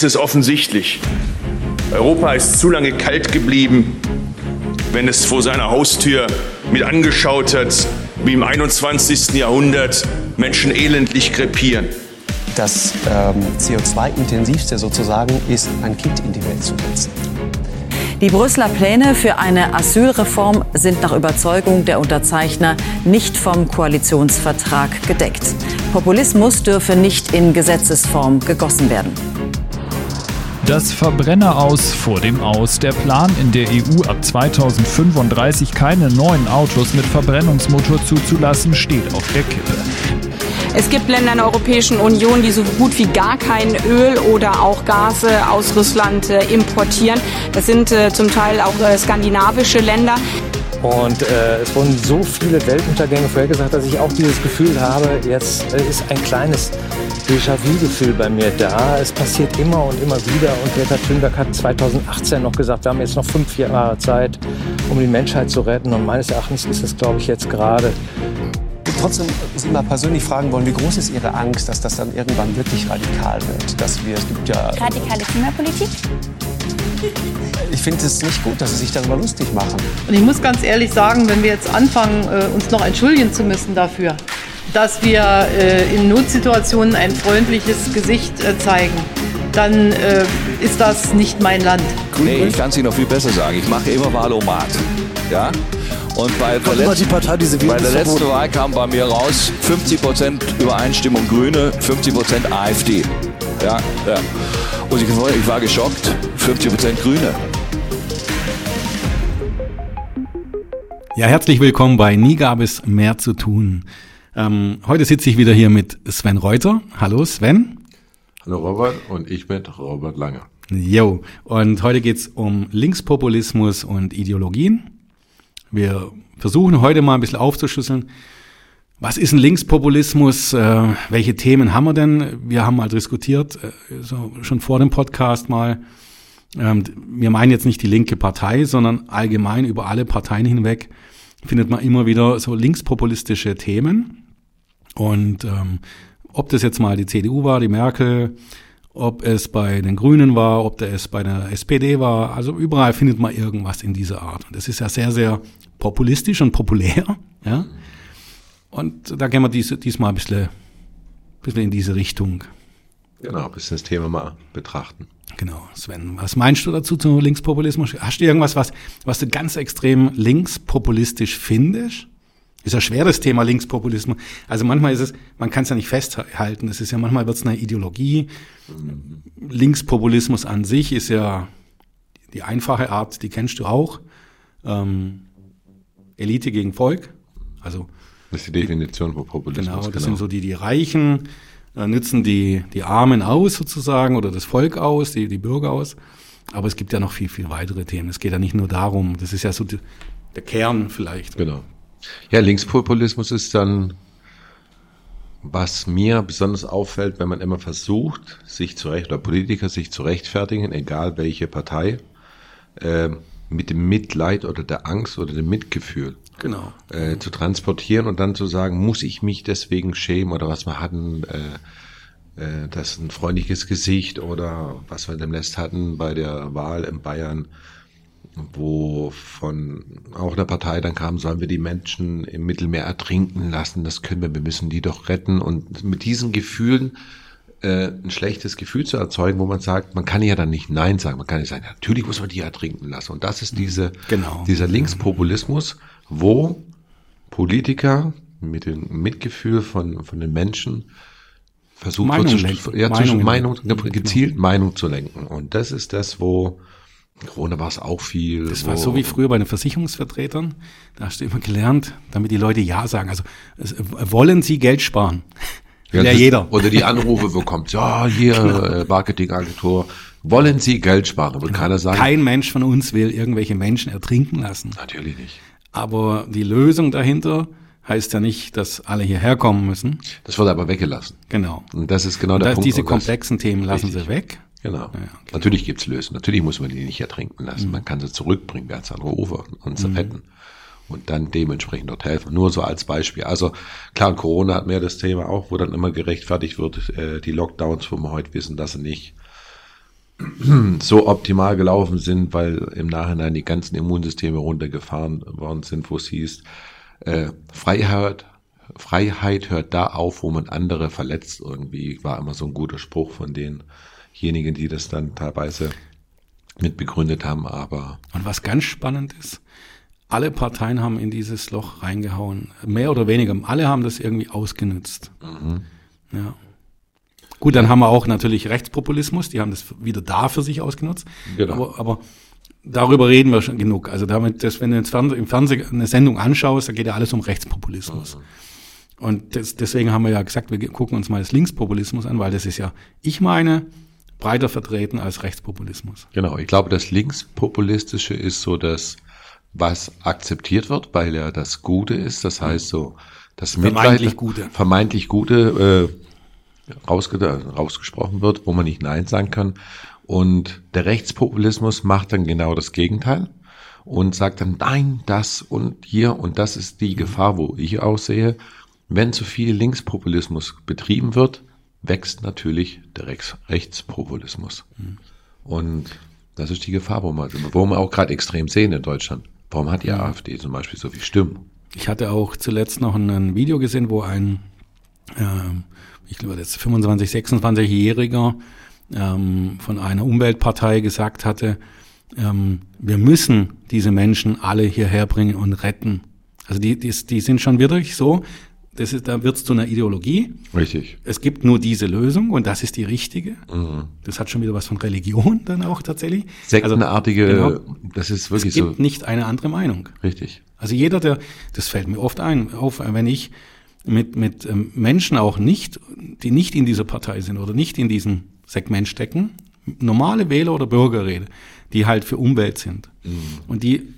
Es ist offensichtlich, Europa ist zu lange kalt geblieben, wenn es vor seiner Haustür mit angeschaut hat, wie im 21. Jahrhundert Menschen elendlich krepieren. Das ähm, CO2-intensivste sozusagen ist, ein Kind in die Welt zu setzen. Die Brüsseler Pläne für eine Asylreform sind nach Überzeugung der Unterzeichner nicht vom Koalitionsvertrag gedeckt. Populismus dürfe nicht in Gesetzesform gegossen werden. Das Verbrenner-Aus vor dem Aus. Der Plan in der EU ab 2035 keine neuen Autos mit Verbrennungsmotor zuzulassen, steht auf der Kippe. Es gibt Länder in der Europäischen Union, die so gut wie gar kein Öl oder auch Gase aus Russland äh, importieren. Das sind äh, zum Teil auch äh, skandinavische Länder. Und äh, es wurden so viele Weltuntergänge vorhergesagt, dass ich auch dieses Gefühl habe, jetzt ist ein kleines Déjà-vu-Gefühl bei mir da. Es passiert immer und immer wieder. Und Greta Thunberg hat 2018 noch gesagt, wir haben jetzt noch fünf Jahre Zeit, um die Menschheit zu retten. Und meines Erachtens ist es, glaube ich, jetzt gerade. Trotzdem Sie mal persönlich fragen wollen, wie groß ist Ihre Angst, dass das dann irgendwann wirklich radikal wird? Dass wir, es gibt ja Radikale Klimapolitik? Ich finde es nicht gut, dass Sie sich darüber lustig machen. Und ich muss ganz ehrlich sagen, wenn wir jetzt anfangen, äh, uns noch entschuldigen zu müssen dafür, dass wir äh, in Notsituationen ein freundliches Gesicht äh, zeigen, dann ist das nicht mein Land. Nee, ich kann es Ihnen noch viel besser sagen. Ich mache immer Wahlomat. Ja? Und bei der, letzten, Partei, bei der letzten Wahl kam bei mir raus 50% Übereinstimmung Grüne, 50% AfD. Ja, ja. Und ich, ich war geschockt, 50% Grüne. Ja, herzlich willkommen bei Nie gab es mehr zu tun. Ähm, heute sitze ich wieder hier mit Sven Reuter. Hallo Sven. Hallo Robert und ich mit Robert Lange. Jo, und heute geht's um Linkspopulismus und Ideologien. Wir versuchen heute mal ein bisschen aufzuschlüsseln, was ist ein Linkspopulismus? Äh, welche Themen haben wir denn? Wir haben mal diskutiert, äh, so schon vor dem Podcast mal. Ähm, wir meinen jetzt nicht die linke Partei, sondern allgemein über alle Parteien hinweg findet man immer wieder so linkspopulistische Themen. Und ähm, ob das jetzt mal die CDU war, die Merkel, ob es bei den Grünen war, ob es bei der SPD war, also überall findet man irgendwas in dieser Art. Und das ist ja sehr, sehr populistisch und populär. Ja. Und da gehen wir dies, diesmal ein bisschen, ein bisschen in diese Richtung. Genau, ein bisschen das Thema mal betrachten. Genau, Sven, was meinst du dazu zu Linkspopulismus? Hast du irgendwas, was, was du ganz extrem linkspopulistisch findest? Ist ja schwer das Thema Linkspopulismus. Also manchmal ist es, man kann es ja nicht festhalten. Es ist ja manchmal wird es eine Ideologie. Linkspopulismus an sich ist ja die einfache Art, die kennst du auch. Ähm, Elite gegen Volk. Also das ist die Definition von Populismus. Genau, das genau. sind so die, die Reichen, äh, nützen die, die Armen aus sozusagen oder das Volk aus, die, die Bürger aus. Aber es gibt ja noch viel, viel weitere Themen. Es geht ja nicht nur darum, das ist ja so die, der Kern vielleicht. Genau. Ja, Linkspopulismus ist dann, was mir besonders auffällt, wenn man immer versucht, sich zu recht, oder Politiker sich zu rechtfertigen, egal welche Partei, äh, mit dem Mitleid oder der Angst oder dem Mitgefühl genau. äh, zu transportieren und dann zu sagen, muss ich mich deswegen schämen oder was wir hatten, äh, äh, das ist ein freundliches Gesicht oder was wir demnächst hatten bei der Wahl in Bayern, wo von auch einer Partei dann kam, sollen wir die Menschen im Mittelmeer ertrinken lassen, das können wir, wir müssen die doch retten und mit diesen Gefühlen äh, ein schlechtes Gefühl zu erzeugen, wo man sagt, man kann ja dann nicht Nein sagen, man kann nicht sagen, natürlich muss man die ertrinken lassen. Und das ist diese, genau. dieser Linkspopulismus, wo Politiker mit dem Mitgefühl von, von den Menschen versucht Meinung zu, ja, Meinung Meinung, lenken. gezielt Meinung zu lenken. Und das ist das, wo Corona war es auch viel. Das war so wie früher bei den Versicherungsvertretern. Da hast du immer gelernt, damit die Leute Ja sagen. Also wollen sie Geld sparen? Will ja, das- jeder. Oder die Anrufe bekommt, ja, hier, äh, Marketingagentur, wollen Sie Geld sparen? Wird keiner sagen. Kein Mensch von uns will irgendwelche Menschen ertrinken lassen. Natürlich nicht. Aber die Lösung dahinter heißt ja nicht, dass alle hierher kommen müssen. Das wird aber weggelassen. Genau. Und das ist genau Und der das, Punkt. diese komplexen Themen lassen Richtig. sie weg. Genau. Ja, okay. Natürlich gibt's Lösungen. Natürlich muss man die nicht ertrinken lassen. Mhm. Man kann sie zurückbringen, wer ans andere Ufer und sie retten. Und dann dementsprechend dort helfen. Nur so als Beispiel. Also klar, Corona hat mehr das Thema auch, wo dann immer gerechtfertigt wird, äh, die Lockdowns, wo wir heute wissen, dass sie nicht so optimal gelaufen sind, weil im Nachhinein die ganzen Immunsysteme runtergefahren worden sind, wo es hieß, äh, Freiheit, Freiheit hört da auf, wo man andere verletzt irgendwie, war immer so ein guter Spruch von denjenigen, die das dann teilweise mit begründet haben, aber. Und was ganz spannend ist, alle Parteien haben in dieses Loch reingehauen. Mehr oder weniger. Alle haben das irgendwie ausgenutzt. Mhm. Ja. Gut, dann haben wir auch natürlich Rechtspopulismus, die haben das wieder da für sich ausgenutzt. Genau. Aber, aber darüber reden wir schon genug. Also damit, dass, wenn du im Fernsehen eine Sendung anschaust, da geht ja alles um Rechtspopulismus. Mhm. Und das, deswegen haben wir ja gesagt, wir gucken uns mal das Linkspopulismus an, weil das ist ja, ich meine, breiter vertreten als Rechtspopulismus. Genau, ich glaube, das Linkspopulistische ist so das, was akzeptiert wird, weil ja das Gute ist. Das heißt so, das vermeintlich Gute, vermeintlich Gute äh, rausge rausgesprochen wird, wo man nicht Nein sagen kann. Und der Rechtspopulismus macht dann genau das Gegenteil und sagt dann Nein, das und hier und das ist die Gefahr, wo ich aussehe. Wenn zu viel Linkspopulismus betrieben wird, wächst natürlich der Rechts Rechtspopulismus. Mhm. Und das ist die Gefahr, wo wir, wo wir auch gerade extrem sehen in Deutschland. Warum hat die mhm. AfD zum Beispiel so viel Stimmen? Ich hatte auch zuletzt noch ein Video gesehen, wo ein äh, ich glaube, jetzt 25, 26-Jähriger ähm, von einer Umweltpartei gesagt hatte, ähm, wir müssen diese Menschen alle hierher bringen und retten. Also die, die, die sind schon wirklich so, das ist, da wird es zu einer Ideologie. Richtig. Es gibt nur diese Lösung und das ist die richtige. Mhm. Das hat schon wieder was von Religion dann auch tatsächlich. Sektenartige, also, genau, das ist wirklich so. Es gibt so. nicht eine andere Meinung. Richtig. Also jeder, der, das fällt mir oft ein, auf, wenn ich mit, mit ähm, Menschen auch nicht, die nicht in dieser Partei sind oder nicht in diesem Segment stecken, normale Wähler oder Bürger rede, die halt für Umwelt sind. Mhm. Und die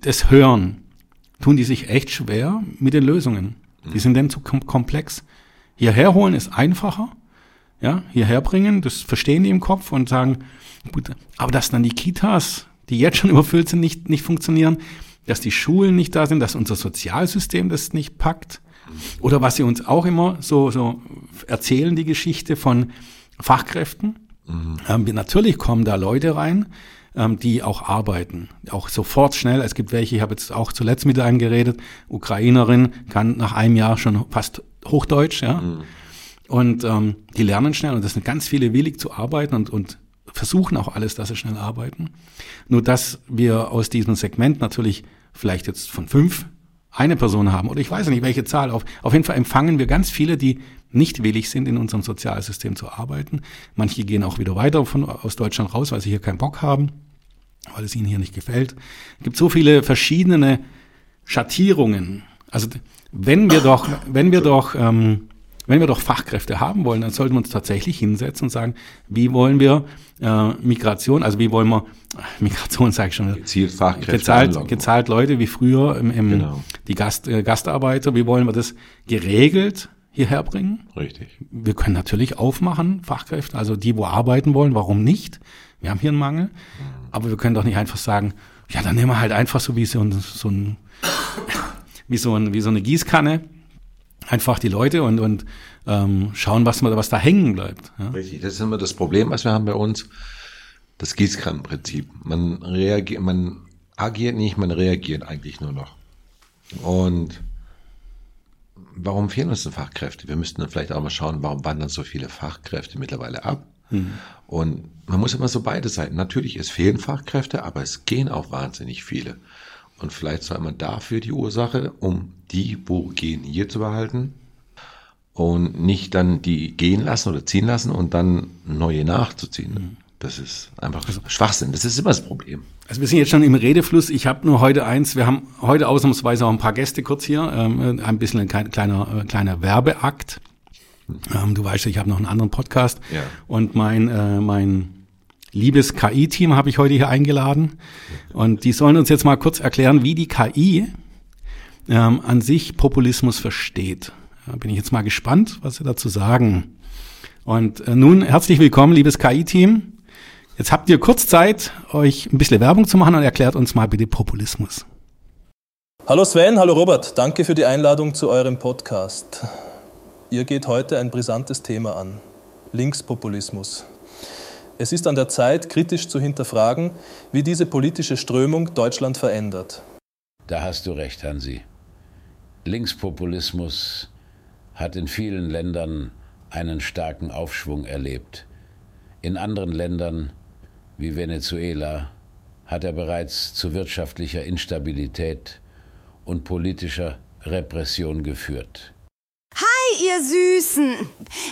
das hören, tun die sich echt schwer mit den Lösungen. Die sind dann zu kom komplex. Hierher holen ist einfacher, ja, hierher bringen, das verstehen die im Kopf und sagen, gut, aber dass dann die Kitas, die jetzt schon überfüllt sind, nicht, nicht funktionieren, dass die Schulen nicht da sind, dass unser Sozialsystem das nicht packt, oder was sie uns auch immer so, so erzählen, die Geschichte von Fachkräften. Mhm. Ähm, natürlich kommen da Leute rein, ähm, die auch arbeiten, auch sofort schnell. Es gibt welche, ich habe jetzt auch zuletzt mit einem geredet, Ukrainerin kann nach einem Jahr schon fast Hochdeutsch, ja. Mhm. Und ähm, die lernen schnell und das sind ganz viele willig zu arbeiten und, und versuchen auch alles, dass sie schnell arbeiten. Nur dass wir aus diesem Segment natürlich vielleicht jetzt von fünf eine Person haben oder ich weiß nicht welche Zahl. Auf, auf jeden Fall empfangen wir ganz viele, die nicht willig sind, in unserem Sozialsystem zu arbeiten. Manche gehen auch wieder weiter von, aus Deutschland raus, weil sie hier keinen Bock haben, weil es ihnen hier nicht gefällt. Es gibt so viele verschiedene Schattierungen. Also wenn wir doch, wenn wir doch ähm, wenn wir doch Fachkräfte haben wollen, dann sollten wir uns tatsächlich hinsetzen und sagen, wie wollen wir äh, Migration, also wie wollen wir, Migration sage ich schon, gezielt Fachkräfte gezahlt, gezahlt Leute wie früher, im, im, genau. die Gast, äh, Gastarbeiter, wie wollen wir das geregelt hierher bringen? Richtig. Wir können natürlich aufmachen, Fachkräfte, also die, wo arbeiten wollen, warum nicht? Wir haben hier einen Mangel, aber wir können doch nicht einfach sagen, ja, dann nehmen wir halt einfach so wie so ein, so ein wie so, ein, wie so eine Gießkanne einfach die Leute und, und ähm, schauen, was, was da hängen bleibt. Ja? Richtig, das ist immer das Problem, was wir haben bei uns. Das Gießkannenprinzip. Man reagiert, man agiert nicht, man reagiert eigentlich nur noch. Und warum fehlen uns denn Fachkräfte? Wir müssten dann vielleicht auch mal schauen, warum wandern so viele Fachkräfte mittlerweile ab? Mhm. Und man muss immer so beide Seiten. Natürlich, es fehlen Fachkräfte, aber es gehen auch wahnsinnig viele. Und vielleicht soll man dafür die Ursache, um die, wo gehen, hier zu behalten und nicht dann die gehen lassen oder ziehen lassen und dann neue nachzuziehen. Mhm. Das ist einfach also, Schwachsinn. Das ist immer das Problem. Also wir sind jetzt schon im Redefluss. Ich habe nur heute eins. Wir haben heute ausnahmsweise auch ein paar Gäste kurz hier. Ähm, ein bisschen ein kleiner, äh, kleiner Werbeakt. Mhm. Ähm, du weißt, ich habe noch einen anderen Podcast. Ja. Und mein, äh, mein liebes KI-Team habe ich heute hier eingeladen. Und die sollen uns jetzt mal kurz erklären, wie die KI ähm, an sich Populismus versteht. Da bin ich jetzt mal gespannt, was sie dazu sagen. Und äh, nun herzlich willkommen, liebes KI-Team. Jetzt habt ihr kurz Zeit, euch ein bisschen Werbung zu machen und erklärt uns mal bitte Populismus. Hallo Sven, hallo Robert, danke für die Einladung zu eurem Podcast. Ihr geht heute ein brisantes Thema an, Linkspopulismus. Es ist an der Zeit, kritisch zu hinterfragen, wie diese politische Strömung Deutschland verändert. Da hast du recht, Hansi. Linkspopulismus hat in vielen Ländern einen starken Aufschwung erlebt. In anderen Ländern wie Venezuela hat er bereits zu wirtschaftlicher Instabilität und politischer Repression geführt. Ihr Süßen!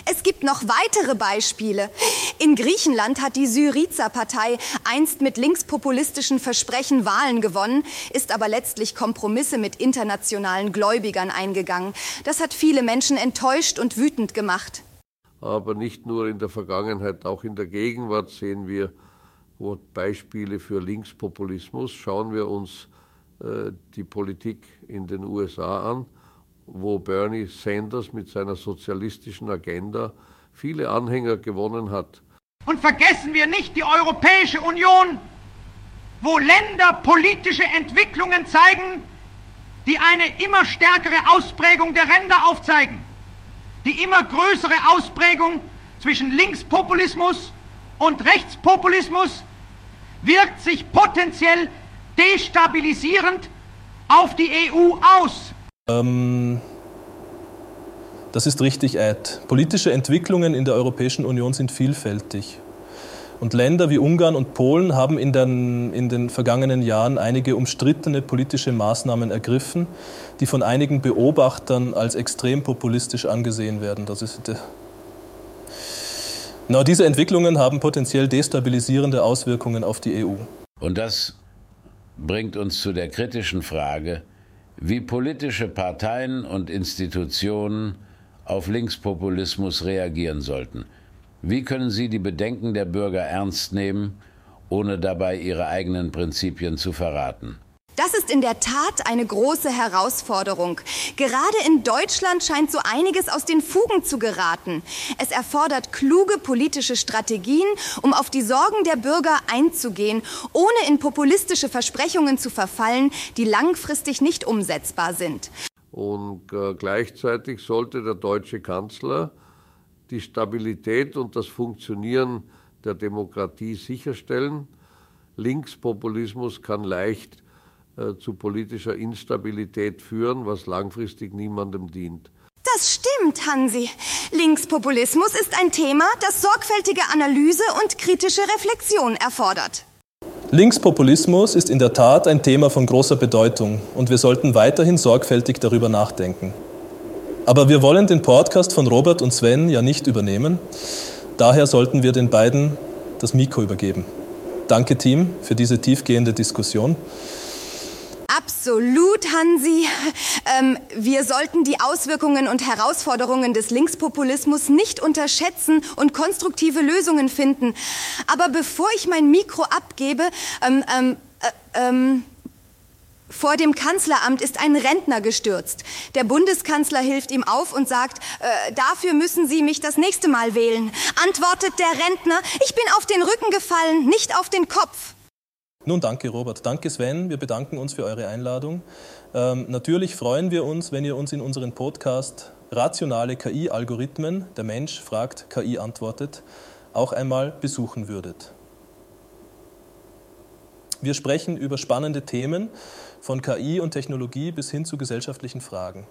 Es gibt noch weitere Beispiele. In Griechenland hat die Syriza-Partei einst mit linkspopulistischen Versprechen Wahlen gewonnen, ist aber letztlich Kompromisse mit internationalen Gläubigern eingegangen. Das hat viele Menschen enttäuscht und wütend gemacht. Aber nicht nur in der Vergangenheit, auch in der Gegenwart sehen wir Beispiele für Linkspopulismus. Schauen wir uns äh, die Politik in den USA an wo Bernie Sanders mit seiner sozialistischen Agenda viele Anhänger gewonnen hat. Und vergessen wir nicht die Europäische Union, wo Länder politische Entwicklungen zeigen, die eine immer stärkere Ausprägung der Ränder aufzeigen, die immer größere Ausprägung zwischen Linkspopulismus und Rechtspopulismus wirkt sich potenziell destabilisierend auf die EU aus. Ähm, das ist richtig, Ed. Politische Entwicklungen in der Europäischen Union sind vielfältig. Und Länder wie Ungarn und Polen haben in den, in den vergangenen Jahren einige umstrittene politische Maßnahmen ergriffen, die von einigen Beobachtern als extrem populistisch angesehen werden. Das ist de Genau diese Entwicklungen haben potenziell destabilisierende Auswirkungen auf die EU. Und das bringt uns zu der kritischen Frage, wie politische Parteien und Institutionen auf Linkspopulismus reagieren sollten. Wie können sie die Bedenken der Bürger ernst nehmen, ohne dabei ihre eigenen Prinzipien zu verraten? Das ist in der Tat eine große Herausforderung. Gerade in Deutschland scheint so einiges aus den Fugen zu geraten. Es erfordert kluge politische Strategien, um auf die Sorgen der Bürger einzugehen, ohne in populistische Versprechungen zu verfallen, die langfristig nicht umsetzbar sind. Und äh, gleichzeitig sollte der deutsche Kanzler die Stabilität und das Funktionieren der Demokratie sicherstellen. Linkspopulismus kann leicht zu politischer Instabilität führen, was langfristig niemandem dient. Das stimmt, Hansi. Linkspopulismus ist ein Thema, das sorgfältige Analyse und kritische Reflexion erfordert. Linkspopulismus ist in der Tat ein Thema von großer Bedeutung und wir sollten weiterhin sorgfältig darüber nachdenken. Aber wir wollen den Podcast von Robert und Sven ja nicht übernehmen. Daher sollten wir den beiden das Mikro übergeben. Danke, Team, für diese tiefgehende Diskussion. Absolut, Hansi. Ähm, wir sollten die Auswirkungen und Herausforderungen des Linkspopulismus nicht unterschätzen und konstruktive Lösungen finden. Aber bevor ich mein Mikro abgebe, ähm, ähm, äh, ähm, vor dem Kanzleramt ist ein Rentner gestürzt. Der Bundeskanzler hilft ihm auf und sagt, äh, dafür müssen Sie mich das nächste Mal wählen. Antwortet der Rentner, ich bin auf den Rücken gefallen, nicht auf den Kopf. Nun, danke Robert. Danke Sven. Wir bedanken uns für eure Einladung. Ähm, natürlich freuen wir uns, wenn ihr uns in unseren Podcast Rationale KI-Algorithmen, der Mensch fragt, KI antwortet, auch einmal besuchen würdet. Wir sprechen über spannende Themen von KI und Technologie bis hin zu gesellschaftlichen Fragen.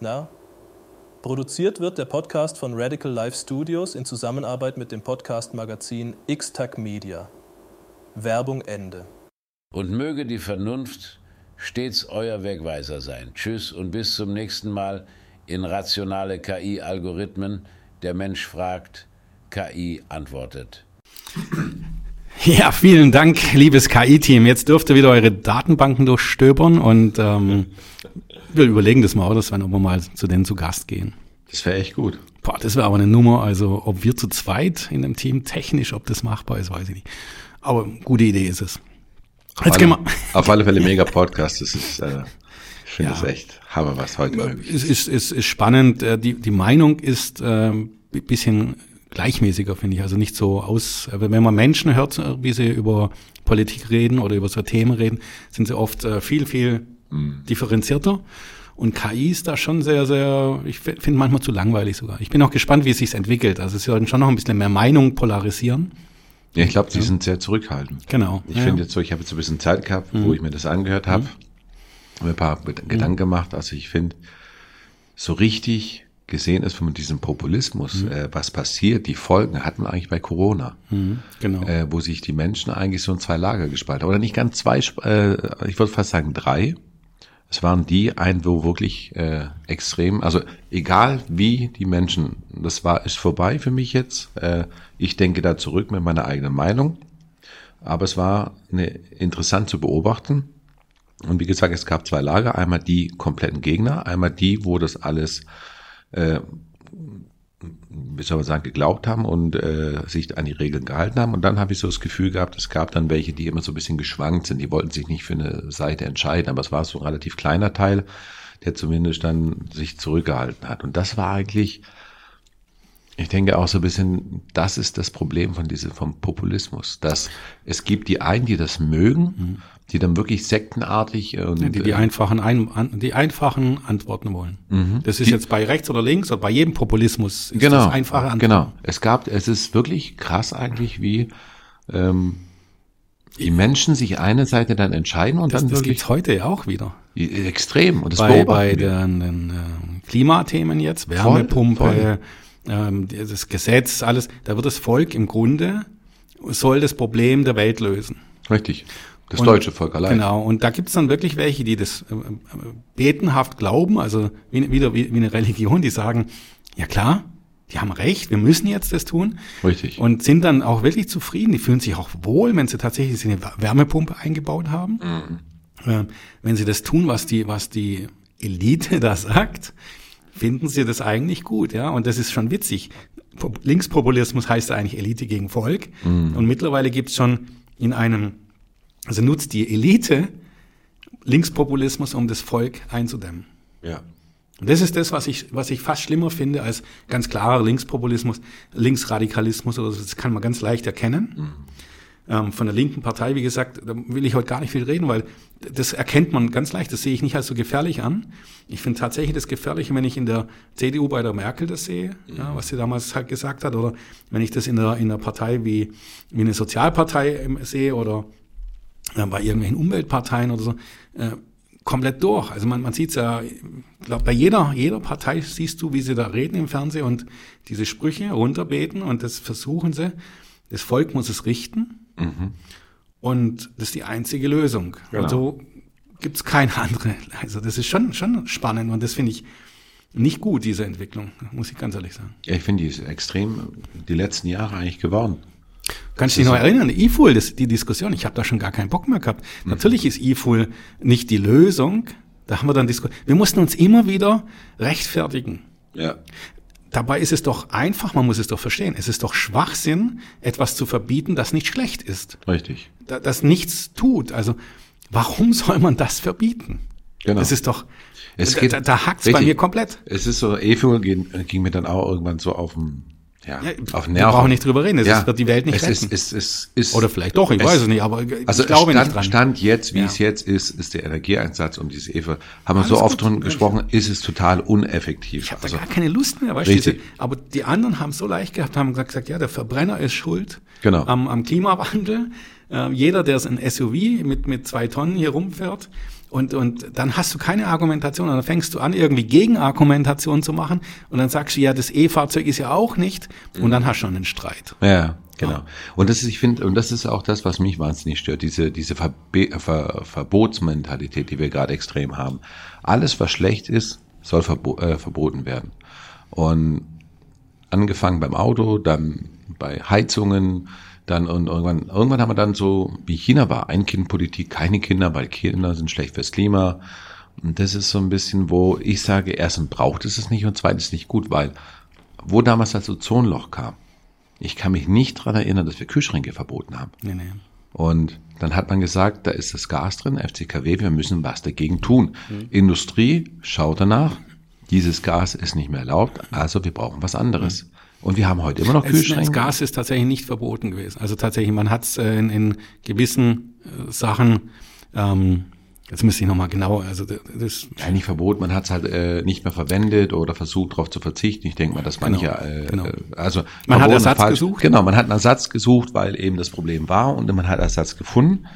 Na, produziert wird der Podcast von Radical Life Studios in Zusammenarbeit mit dem Podcast-Magazin X-Tag Media. Werbung Ende. Und möge die Vernunft stets euer Wegweiser sein. Tschüss und bis zum nächsten Mal in rationale KI-Algorithmen. Der Mensch fragt, KI antwortet. Ja, vielen Dank, liebes KI-Team. Jetzt dürft ihr wieder eure Datenbanken durchstöbern und ähm, wir überlegen das mal, oder Sven, ob wir mal zu denen zu Gast gehen. Das wäre echt gut. Boah, das wäre aber eine Nummer. Also, ob wir zu zweit in dem Team technisch, ob das machbar ist, weiß ich nicht. Aber gute Idee ist es. Auf Jetzt alle, gehen wir. Auf alle Fälle mega Podcast. Das ist, äh, ich finde ja. das echt Hammer, was heute möglich ist. Es ist, ist, ist spannend. Äh, die, die Meinung ist äh, bisschen gleichmäßiger, finde ich. Also nicht so aus, äh, wenn man Menschen hört, äh, wie sie über Politik reden oder über so Themen reden, sind sie oft viel, viel mhm. differenzierter. Und KI ist da schon sehr, sehr, ich finde manchmal zu langweilig sogar. Ich bin auch gespannt, wie es sich entwickelt. Also es sollten schon noch ein bisschen mehr Meinung polarisieren. Ja, ich glaube, die ja. sind sehr zurückhaltend. Genau. Ich ja. finde jetzt so, ich habe jetzt ein bisschen Zeit gehabt, mhm. wo ich mir das angehört habe, mhm. mir ein paar mhm. Gedanken gemacht. Also ich finde, so richtig gesehen ist von diesem Populismus, mhm. äh, was passiert, die Folgen hatten wir eigentlich bei Corona, mhm, genau. äh, wo sich die Menschen eigentlich so in zwei Lager gespalten haben. Oder nicht ganz zwei, äh, ich würde fast sagen drei. Es waren die ein, wo wirklich äh, extrem, also egal wie die Menschen, das war ist vorbei für mich jetzt. Äh, ich denke da zurück mit meiner eigenen Meinung, aber es war eine, interessant zu beobachten. Und wie gesagt, es gab zwei Lager, einmal die kompletten Gegner, einmal die, wo das alles äh, wie soll man sagen, geglaubt haben und äh, sich an die Regeln gehalten haben. Und dann habe ich so das Gefühl gehabt, es gab dann welche, die immer so ein bisschen geschwankt sind. Die wollten sich nicht für eine Seite entscheiden, aber es war so ein relativ kleiner Teil, der zumindest dann sich zurückgehalten hat. Und das war eigentlich, ich denke auch so ein bisschen, das ist das Problem von diesem, vom Populismus, dass es gibt die einen, die das mögen, mhm die dann wirklich sektenartig und die die äh, einfachen ein, die einfachen Antworten wollen. Mhm. Das ist die, jetzt bei rechts oder links oder bei jedem Populismus ist genau, das einfache Antworten. Genau. Es gab, es ist wirklich krass eigentlich, wie ähm, die Menschen sich eine Seite dann entscheiden und das, dann das wirklich. Das gibt's heute ja auch wieder. Extrem. Und das bei, bei den, den äh, Klimathemen jetzt, Wärmepumpe, voll, voll. Ähm, das Gesetz, alles, da wird das Volk im Grunde soll das Problem der Welt lösen. Richtig. Das und, deutsche Volk allein. Genau, und da gibt es dann wirklich welche, die das äh, betenhaft glauben, also wie, wieder wie, wie eine Religion, die sagen, ja klar, die haben recht, wir müssen jetzt das tun. Richtig. Und sind dann auch wirklich zufrieden, die fühlen sich auch wohl, wenn sie tatsächlich eine Wärmepumpe eingebaut haben. Mhm. Äh, wenn sie das tun, was die, was die Elite da sagt, finden sie das eigentlich gut, ja. Und das ist schon witzig. Linkspopulismus heißt eigentlich Elite gegen Volk. Mhm. Und mittlerweile gibt's schon in einem also nutzt die Elite Linkspopulismus, um das Volk einzudämmen. Ja. Und das ist das, was ich, was ich fast schlimmer finde als ganz klarer Linkspopulismus, Linksradikalismus oder so. Das kann man ganz leicht erkennen. Mhm. Ähm, von der linken Partei, wie gesagt, da will ich heute gar nicht viel reden, weil das erkennt man ganz leicht. Das sehe ich nicht als so gefährlich an. Ich finde tatsächlich das Gefährliche, wenn ich in der CDU bei der Merkel das sehe, mhm. ja, was sie damals halt gesagt hat, oder wenn ich das in der, in der Partei wie, wie eine Sozialpartei sehe oder bei irgendwelchen Umweltparteien oder so, äh, komplett durch. Also man, man sieht es ja, ich glaube, bei jeder, jeder Partei siehst du, wie sie da reden im Fernsehen und diese Sprüche runterbeten und das versuchen sie. Das Volk muss es richten. Mhm. Und das ist die einzige Lösung. Genau. Und so gibt es keine andere. Also das ist schon, schon spannend und das finde ich nicht gut, diese Entwicklung, muss ich ganz ehrlich sagen. Ja, ich finde die ist extrem die letzten Jahre eigentlich geworden. Kannst du dich noch erinnern? E-Fuel, die Diskussion, ich habe da schon gar keinen Bock mehr gehabt. Mhm. Natürlich ist E-Fuel nicht die Lösung. Da haben wir dann diskutiert. Wir mussten uns immer wieder rechtfertigen. Ja. Dabei ist es doch einfach, man muss es doch verstehen. Es ist doch Schwachsinn, etwas zu verbieten, das nicht schlecht ist. Richtig. das nichts tut. Also, warum soll man das verbieten? Genau. Das ist doch, es geht, da, da hackt's bei mir komplett. Es ist so, E-Fuel ging, ging mir dann auch irgendwann so auf den ja, ja, auf Nerven. Wir brauchen nicht drüber reden, es ja, wird die Welt nicht es retten. Ist, es ist, Oder vielleicht doch, ich es, weiß es nicht, aber also ich glaube Stand, nicht dran. Stand jetzt, wie ja. es jetzt ist, ist der Energieeinsatz um diese Eva, haben wir so oft drum gesprochen, ist es total uneffektiv. Ich habe also, da gar keine Lust mehr, weißt du, aber die anderen haben es so leicht gehabt, haben gesagt, ja, der Verbrenner ist schuld genau. am, am Klimawandel. Äh, jeder, der ein SUV mit, mit zwei Tonnen hier rumfährt, und, und dann hast du keine Argumentation und dann fängst du an, irgendwie Gegenargumentation zu machen und dann sagst du, ja, das E-Fahrzeug ist ja auch nicht und dann hast du schon einen Streit. Ja, genau. Und das ist, ich finde, und das ist auch das, was mich wahnsinnig stört, diese, diese Verbe Ver Verbotsmentalität, die wir gerade extrem haben. Alles, was schlecht ist, soll verbo äh, verboten werden. Und angefangen beim Auto, dann bei Heizungen, dann und irgendwann, irgendwann haben wir dann so, wie China war, Ein-Kind-Politik, keine Kinder, weil Kinder sind schlecht fürs Klima. Und das ist so ein bisschen, wo ich sage, erstens braucht es es nicht und zweitens nicht gut, weil wo damals das Ozonloch kam, ich kann mich nicht dran erinnern, dass wir Kühlschränke verboten haben. Nee, nee. Und dann hat man gesagt, da ist das Gas drin, FCKW, wir müssen was dagegen tun. Mhm. Industrie schaut danach, dieses Gas ist nicht mehr erlaubt, also wir brauchen was anderes. Mhm. Und wir haben heute immer noch Kühlschränke. Das Gas ist tatsächlich nicht verboten gewesen. Also tatsächlich, man hat es äh, in, in gewissen äh, Sachen ähm, Jetzt müsste ich nochmal genau, also das. Ja, nicht verboten, man hat es halt äh, nicht mehr verwendet oder versucht darauf zu verzichten. Ich denke mal, dass manche, Genau, äh, genau. äh, also Man hat Ersatz falsch, gesucht? Genau, man hat einen Ersatz gesucht, weil eben das Problem war und man hat Ersatz gefunden.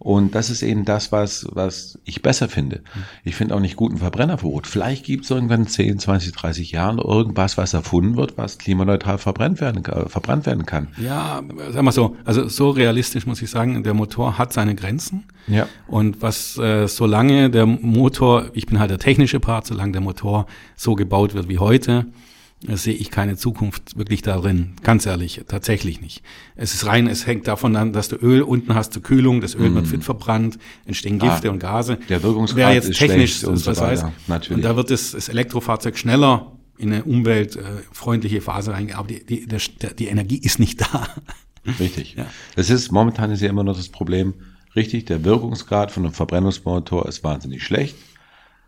Und das ist eben das, was, was ich besser finde. Ich finde auch nicht gut ein Verbrennerverbot. Vielleicht gibt es irgendwann in 10, 20, 30 Jahren irgendwas, was erfunden wird, was klimaneutral verbrannt werden, äh, verbrannt werden kann. Ja, sag mal so, also so realistisch muss ich sagen, der Motor hat seine Grenzen. Ja. Und was, äh, solange der Motor, ich bin halt der technische Part, solange der Motor so gebaut wird wie heute, sehe ich keine Zukunft wirklich darin. Ganz ehrlich, tatsächlich nicht. Es ist rein, es hängt davon an, dass du Öl unten hast zur Kühlung, das Öl Mhm. wird fit verbrannt, entstehen Ah, Gifte und Gase. der Wirkungsgrad Wer jetzt ist technisch, schlecht und so was weiß, natürlich. und da wird das, das Elektrofahrzeug schneller in eine umweltfreundliche Phase reingehen, aber die, die, der, die Energie ist nicht da. Richtig. Das ist momentan ist ja immer noch das Problem. Richtig, der Wirkungsgrad von einem Verbrennungsmotor ist wahnsinnig schlecht.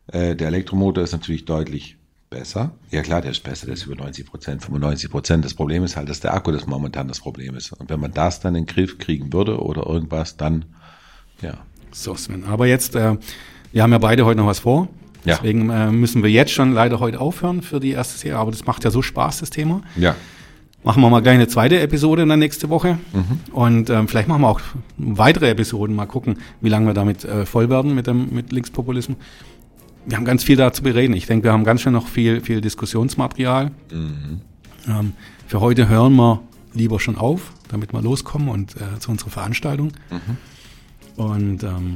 Äh, der Elektromotor ist natürlich deutlich besser. Ja klar, der ist besser, der ist über 90 Prozent, 95 Prozent. Das Problem ist halt, dass der Akku das momentan das Problem ist. Und wenn man das dann in den Griff kriegen würde oder irgendwas, dann ja. So, Sven. Aber jetzt, äh, wir haben ja beide heute noch was vor. Ja. Deswegen äh, müssen wir jetzt schon leider heute aufhören für die erste Serie. Aber das macht ja so Spaß, das Thema. Ja. Machen wir mal gleich eine zweite Episode dann nächste Woche. Mhm. Und ähm, vielleicht machen wir auch weitere Episoden. Mal gucken, wie lange wir damit äh, voll werden mit dem mit Linkspopulismus. Wir haben ganz viel da zu bereden. Ich denke, wir haben ganz schön noch viel, viel Diskussionsmaterial. Mhm. Ähm, für heute hören wir lieber schon auf, damit wir loskommen und äh, zu unserer Veranstaltung. Mhm. Und ähm,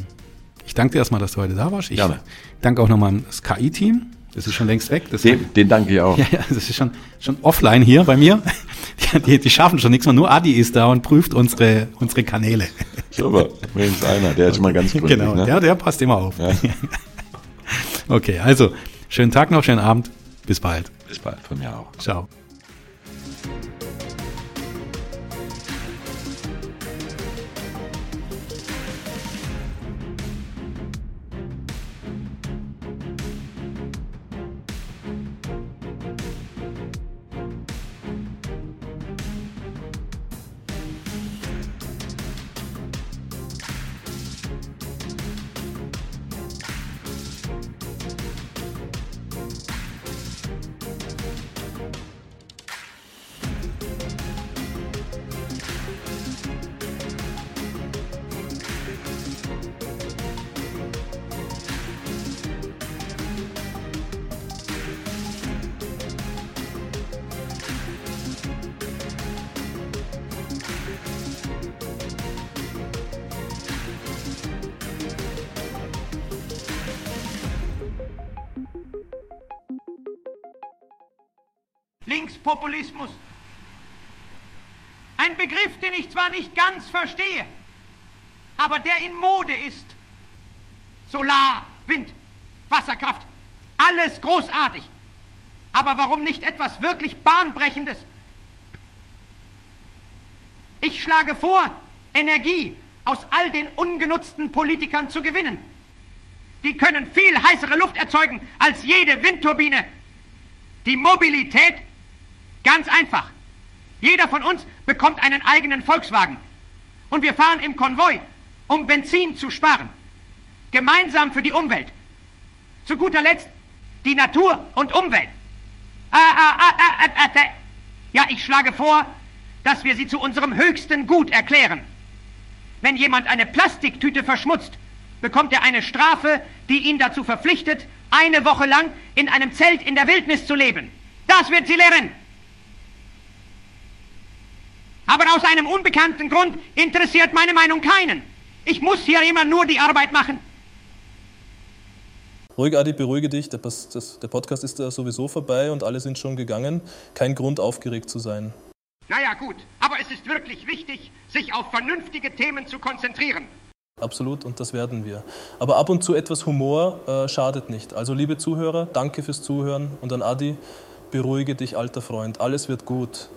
ich danke dir erstmal, dass du heute da warst. Ich Gerne. danke auch nochmal das KI-Team. Das ist schon längst weg. Den, den danke ich auch. ja, ja, das ist schon, schon offline hier bei mir. Die, die, die schaffen schon nichts mehr. Nur Adi ist da und prüft unsere, unsere Kanäle. Super, wenigstens einer, der ist mal ganz gründlich. Genau, ne? der, der passt immer auf. Ja. Okay, also schönen Tag noch, schönen Abend. Bis bald. Bis bald, von mir auch. Ciao. Linkspopulismus. Ein Begriff, den ich zwar nicht ganz verstehe, aber der in Mode ist. Solar, Wind, Wasserkraft, alles großartig. Aber warum nicht etwas wirklich Bahnbrechendes? Ich schlage vor, Energie aus all den ungenutzten Politikern zu gewinnen. Die können viel heißere Luft erzeugen als jede Windturbine. Die Mobilität Ganz einfach. Jeder von uns bekommt einen eigenen Volkswagen. Und wir fahren im Konvoi, um Benzin zu sparen. Gemeinsam für die Umwelt. Zu guter Letzt die Natur und Umwelt. Ah, ah, ah, ah, ah, ah, ja, ich schlage vor, dass wir sie zu unserem höchsten Gut erklären. Wenn jemand eine Plastiktüte verschmutzt, bekommt er eine Strafe, die ihn dazu verpflichtet, eine Woche lang in einem Zelt in der Wildnis zu leben. Das wird sie lehren. Aber aus einem unbekannten Grund interessiert meine Meinung keinen. Ich muss hier immer nur die Arbeit machen. Ruhig, Adi, beruhige dich. Der, der Podcast ist ja sowieso vorbei und alle sind schon gegangen. Kein Grund, aufgeregt zu sein. Naja, gut. Aber es ist wirklich wichtig, sich auf vernünftige Themen zu konzentrieren. Absolut, und das werden wir. Aber ab und zu etwas Humor äh, schadet nicht. Also, liebe Zuhörer, danke fürs Zuhören. Und an Adi, beruhige dich, alter Freund. Alles wird gut.